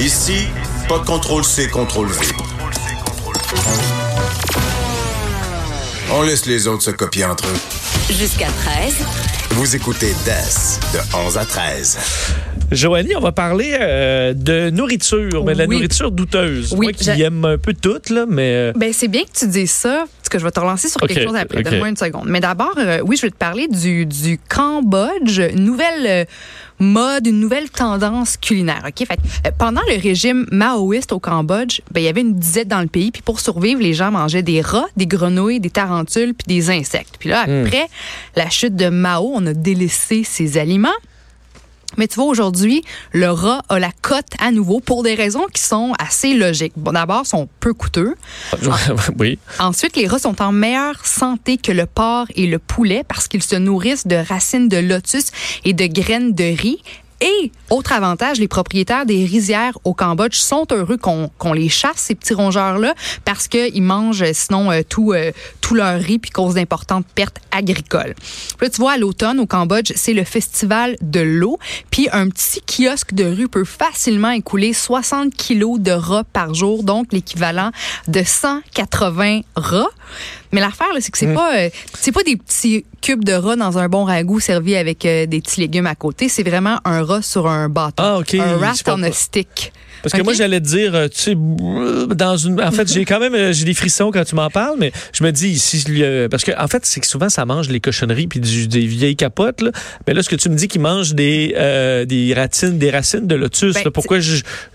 Ici, pas de contrôle C, contrôle V. On laisse les autres se copier entre eux. Jusqu'à 13. Vous écoutez DES de 11 à 13. Joanie, on va parler euh, de nourriture, mais de la nourriture douteuse. Oui, Moi qui aime un peu toutes, là, mais... euh, Ben, c'est bien que tu dises ça, parce que je vais te relancer sur quelque chose après. Donne-moi une seconde. Mais d'abord, euh, oui, je vais te parler du, du Cambodge, nouvelle euh, mode, une nouvelle tendance culinaire. Ok, fait, euh, pendant le régime maoïste au Cambodge, ben, il y avait une disette dans le pays, puis pour survivre, les gens mangeaient des rats, des grenouilles, des tarentules, puis des insectes. Puis là, Hmm. après la chute de Mao, on a délaissé ces aliments. Mais tu vois, aujourd'hui, le rat a la cote à nouveau pour des raisons qui sont assez logiques. Bon, d'abord, ils sont peu coûteux. oui. Ensuite, les rats sont en meilleure santé que le porc et le poulet parce qu'ils se nourrissent de racines de lotus et de graines de riz. Et, autre avantage, les propriétaires des rizières au Cambodge sont heureux qu'on les chasse, ces petits rongeurs-là, parce qu'ils mangent euh, sinon euh, tout, euh, tout leur riz puis causent d'importantes pertes agricoles. Là, tu vois, à l'automne, au Cambodge, c'est le festival de l'eau. Puis un petit kiosque de rue peut facilement écouler 60 kilos de rats par jour, donc l'équivalent de 180 rats. Mais l'affaire, c'est que c'est pas, euh, c'est pas des petits cubes de rats dans un bon ragoût servi avec euh, des petits légumes à côté. C'est vraiment un rat sur un bâton. Ah, OK. Un rat on a stick. Parce que moi, j'allais te dire, euh, tu sais, dans une. En fait, j'ai quand même euh, j'ai des frissons quand tu m'en parles, mais je me dis ici, euh, parce que en fait, c'est que souvent ça mange les cochonneries puis du- des vieilles capotes. Là. Mais là, ce que tu me dis qu'ils mangent des euh, des racines, des racines de lotus. Ben, là. pourquoi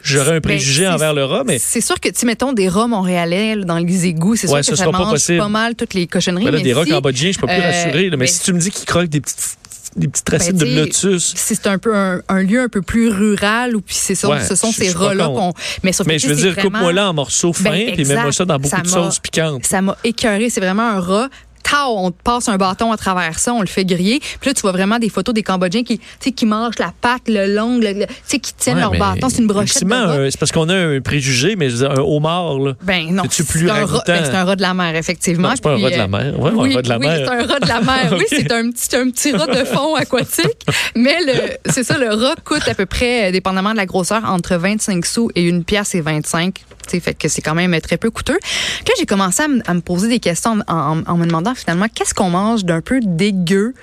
j'aurais un Ben, préjugé envers le rat Mais C'est sûr que, tu mettons des rats montréalais là, dans les égouts, c'est Ouais, sûr que ça pas mange possible. pas mal toutes les cochonneries. ben là, mais des rats si- cambodgiens, je pas plus euh, rassuré. là. mais si tu me dis qu'ils croquent des petites des petites racines Ben, de lotus. c'est un peu un, un lieu un peu plus rural ou puis c'est ça, Ouais, ce sont je- ces rats-là qu'on-. Mais, sauf Mais je veux dire, vraiment- coupe-moi là en morceaux fins, Ben, puis mets-moi ça dans beaucoup Ça de m'a- sauce piquante. Ça m'a écœuré. C'est vraiment un rat. Tao, on te passe un bâton à travers ça, on le fait griller. Puis là, tu vois vraiment des photos des Cambodgiens qui, qui mangent la patte, le long, le- le- tu sais, qui tiennent Ouais, leur bâton. C'est une brochette euh, C'est parce qu'on a un préjugé, mais je veux dire, un homard, là. Ben non, plus un ben, c'est un rat de la mer, effectivement. C'est pas un rat de la euh, mer. Ouais, oui, un rat de la oui, mer. c'est un rat de la mer. Oui, c'est un petit, un petit rat de fond aquatique. Mais c'est ça, le rat coûte à peu près, euh, dépendamment de la grosseur, entre 25 sous et une pièce et 25. Fait que c'est quand même très peu coûteux. Puis là, j'ai commencé à, me- à me poser des questions en, en- en me demandant finalement qu'est-ce qu'on mange d'un peu dégueu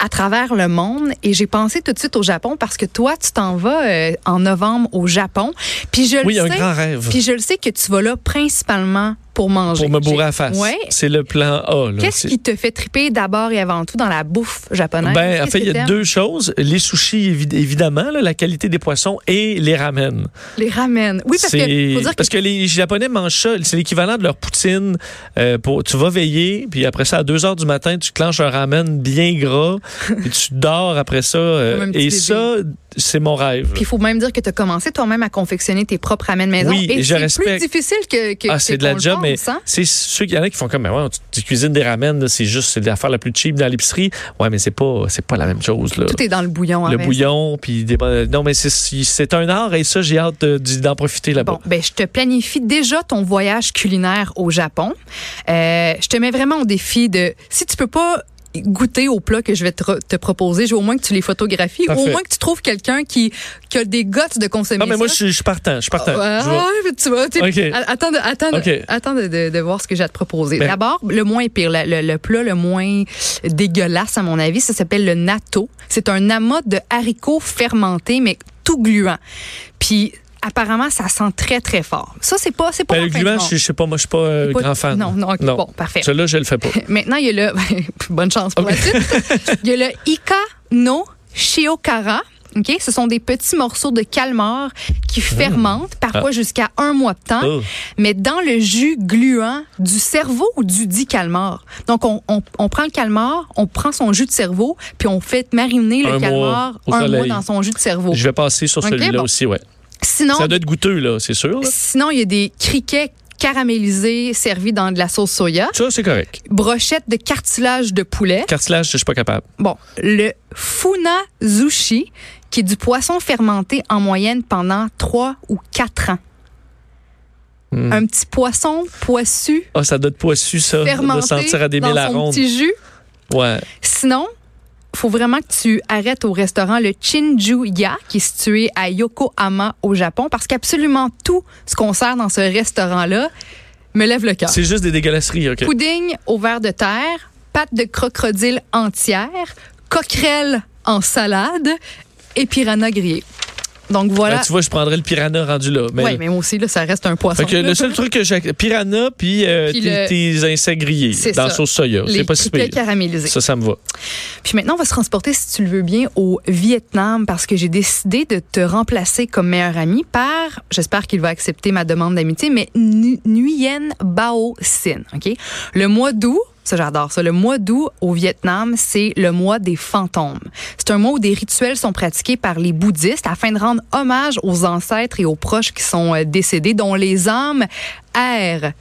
à travers le monde? Et j'ai pensé tout de suite au Japon parce que toi tu t'en vas euh, en novembre au Japon puis je Oui, le un sais grand rêve. puis je le sais que tu vas là principalement pour manger. Pour me bourrer la face. Ouais. C'est le plan A. Qu'est-ce qui te fait triper d'abord et avant tout dans la bouffe japonaise? Ben, en fait, il y a deux choses. Les sushis, évi- évidemment, là, la qualité des poissons et les ramen. Les ramen. Oui, parce que faut dire parce que les Japonais mangent ça. C'est l'équivalent de leur poutine. Euh, pour, tu vas veiller, puis après ça, à 2 heures du matin, tu clenches un ramen bien gras, puis tu dors après ça. euh, et bébé. ça, c'est mon rêve. Puis il faut même dire que tu as commencé toi-même à confectionner tes propres ramen maison. Oui, et et c'est plus difficile que, que Ah, c'est de la job, mais hein? c'est ceux qu'il y en a qui font comme, mais ouais, tu, cuisines des ramen, c'est juste, c'est l'affaire la plus cheap dans l'épicerie. Ouais, mais c'est pas, c'est pas la même chose, là. Tout est dans le bouillon. hein, le bouillon, puis des Non, mais c'est, c'est un art et ça, j'ai hâte de- d'en profiter là-bas. Bon, ben, je te planifie déjà ton voyage culinaire au Japon. Euh, je te mets vraiment au défi de, si tu peux pas goûter au plat que je vais te, te proposer, je veux au moins que tu les photographies, ou au Parfait. moins que tu trouves quelqu'un qui, qui a des guts de consommer non, mais moi, ça. je, suis- je suis partant, je suis partant. Ah, Je tu vois, attends, de, attends, attends de, de- de voir ce que j'ai à te proposer. Ben- D'abord, le moins pire, le, le- le plat le moins dégueulasse à mon avis, ça s'appelle le natto. C'est un amas de haricots fermentés, mais tout gluant. Puis apparemment, ça sent très très fort. Ça, c'est pas, c'est pas. Ben, le gluant, je, je sais pas, moi, je suis pas euh, Pas- grand fan. Non, non, ok, bon, parfait. Celui-là, je le fais pas. Maintenant, il y a le. Bonne chance pour la suite. Il y a le Ika no Shiokara. OK? Ce sont des petits morceaux de calmar qui fermentent, parfois jusqu'à un mois de temps, Oh. mais dans le jus gluant du cerveau du dit calmar. Donc, on, on, on prend le calmar, on prend son jus de cerveau, puis on fait mariner le Un mois calmar au un soleil. mois dans son jus de cerveau. Je vais passer sur OK, celui-là bon. aussi, ouais. Sinon, Ça doit être goûteux, là, c'est sûr. là. sinon, il y a des criquets caramélisés servis dans de la sauce soya, Ça, c'est correct. brochettes de cartilage de poulet, Cartilage, je suis pas capable. Bon, le funazushi, qui est du poisson fermenté en moyenne pendant 3 ou 4 ans. Hmm. Un petit poisson poissu, Ah, ça doit être poissu, ça, de fermenté sentir à des dans son petit jus. Ouais. Sinon, faut vraiment que tu arrêtes au restaurant le Chinjuya, qui est situé à Yokohama, au Japon, parce qu'absolument tout ce qu'on sert dans ce restaurant-là me lève le cœur. C'est juste des dégueulasseries, OK. Pudding au verre de terre, pâte de crocodile entière, coquerelle en salade et piranha grillé. Donc voilà. Ben, tu vois, je prendrais le piranha rendu là. Mais, oui, mais moi aussi, là, ça reste un poisson. Fait que le seul truc que j'ai. Piranha, puis, euh, Puis tes, le- tes insectes grillés dans ça. sauce soya. C'est pas si caramélisés. Ça, ça me va. Puis maintenant, on va se transporter, si tu le veux bien, au Vietnam parce que j'ai décidé de te remplacer comme meilleur ami par, j'espère qu'il va accepter ma demande d'amitié, mais Nguyen Bao Sin. OK? Le mois d'août, ça j'adore ça, le mois d'août au Vietnam, c'est le mois des fantômes. C'est un mois où des rituels sont pratiqués par les bouddhistes afin de rendre hommage aux ancêtres et aux proches qui sont euh, décédés, dont les âmes errent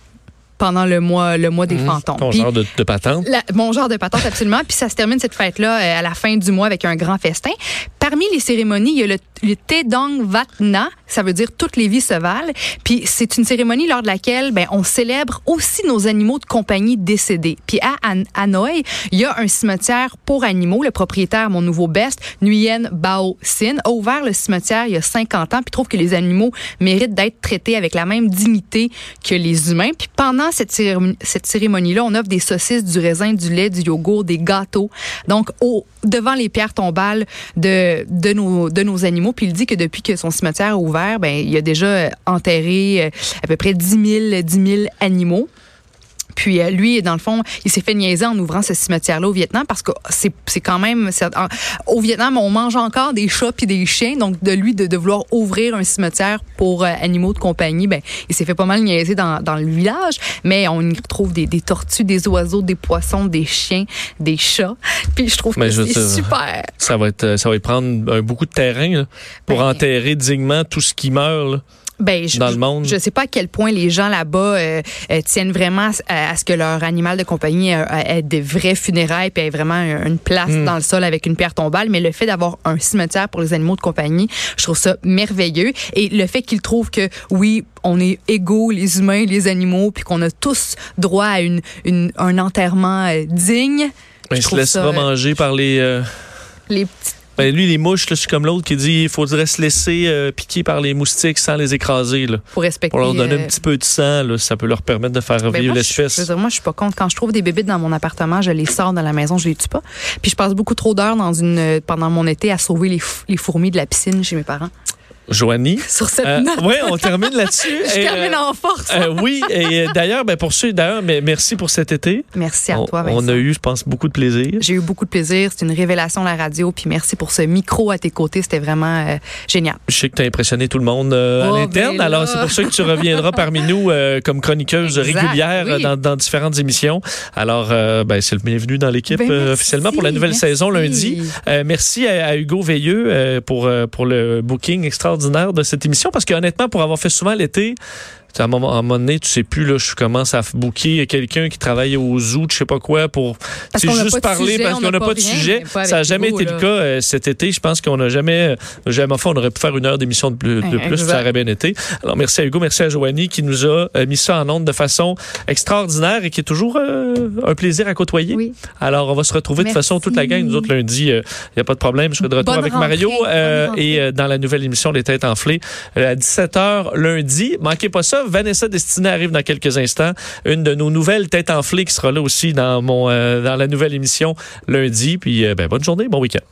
pendant le mois, le mois des fantômes. Ton Puis- genre de, de patente? la- mon genre de patente, absolument. Puis ça se termine cette fête-là euh, à la fin du mois avec un grand festin. Parmi les cérémonies, il y a le, le Te Dong Vat Na, ça veut dire toutes les vies se valent. Puis c'est une cérémonie lors de laquelle ben, on célèbre aussi nos animaux de compagnie décédés. Puis à Han- Hanoï, il y a un cimetière pour animaux. Le propriétaire, mon nouveau best, Nguyen Bao Sin, a ouvert le cimetière il y a 50 ans puis trouve que les animaux méritent d'être traités avec la même dignité que les humains. Puis pendant cette cette cérémonie-là, on offre des saucisses, du raisin, du lait, du yogourt, des gâteaux. Donc, au, devant les pierres tombales de, de, nos, de nos animaux. Puis il dit que depuis que son cimetière est ouvert, ben, il a déjà euh, enterré euh, à peu près 10 000, 10 000 animaux. Puis euh, lui, dans le fond, il s'est fait niaiser en ouvrant ce cimetière-là au Vietnam parce que c'est quand même en- au Vietnam on mange encore des chats puis des chiens donc de lui de, de vouloir ouvrir un cimetière pour euh, animaux de compagnie ben il s'est fait pas mal niaiser dans, dans le village mais on y retrouve des, des tortues des oiseaux des poissons des chiens des chats puis je trouve que c'est super Ça va être, euh, ça va y prendre beaucoup de terrain là, pour Ben- enterrer dignement tout ce qui meurt. là. Ben, je, dans le monde. Je sais pas à quel point les gens là-bas euh, euh, tiennent vraiment à, à ce que leur animal de compagnie euh, ait des vrais funérailles puis ait vraiment une place Hmm. dans le sol avec une pierre tombale. Mais le fait d'avoir un cimetière pour les animaux de compagnie, je trouve ça merveilleux. Et le fait qu'ils trouvent que oui, on est égaux les humains, les animaux, puis qu'on a tous droit à une, une- un enterrement euh, digne. Ben, je se laisse pas manger par les. Les petites ben, lui, les mouches, là, je suis comme l'autre qui dit il faudrait se laisser euh, piquer par les moustiques sans les écraser. Là, pour respecter. pour leur donner euh, un petit peu de sang, là, ça peut leur permettre de faire Ben, revivre l'espèce. moi, je suis pas contre. Quand je trouve des bébites dans mon appartement, je les sors de la maison, je les tue pas. Puis je passe beaucoup trop d'heures dans une euh, pendant mon été à sauver les fourmis de la piscine chez mes parents. Joanie. Sur cette Euh, note, oui, on termine là-dessus. je Et, termine euh, en force. euh, oui, et d'ailleurs, ben, pour ceux, d'ailleurs, mais merci pour cet été. merci à on, toi, on a eu, je pense, beaucoup de plaisir. J'ai eu beaucoup de plaisir. C'est une révélation la radio. Puis merci pour ce micro à tes côtés. C'était vraiment euh, génial. Je sais que tu as impressionné tout le monde euh, Oh, à l'interne. ben. Alors, c'est pour ça que tu reviendras parmi nous comme chroniqueuse Exact, régulière oui. dans, dans différentes émissions. Alors, ben, c'est le bienvenu dans l'équipe Ben, officiellement pour la nouvelle merci. saison lundi. Merci à, à Hugo Veilleux pour, pour le booking extraordinaire de cette émission parce que honnêtement, pour avoir fait souvent l'été, à un moment, à un moment donné, tu sais plus, là, je commence à booker quelqu'un qui travaille au zoo, je sais pas quoi, pour tu sais, juste parler sujet, parce on qu'on n'a pas de rien, sujet. pas Ça n'a jamais Hugo, été là. le cas euh, cet été. Je pense qu'on n'a jamais, jamais fait, on aurait pu faire une heure d'émission de plus, de plus, ça aurait bien été. Alors, merci à Hugo, merci à Joanie qui nous a euh, mis ça en onde de façon extraordinaire et qui est toujours euh, un plaisir à côtoyer. Oui. Alors, on va se retrouver de façon toute la gang. Nous autres, lundi, il n'y a pas de problème. Je serai de retour Bonne avec rentrée, Mario euh, et euh, dans la nouvelle émission Les Têtes Enflées euh, à 17h lundi. Manquez pas Vanessa Destinée arrive dans quelques instants. Une de nos nouvelles Têtes Enflées qui sera là aussi dans, mon, euh, dans la nouvelle émission lundi. Puis, euh, ben, bonne journée, bon week-end.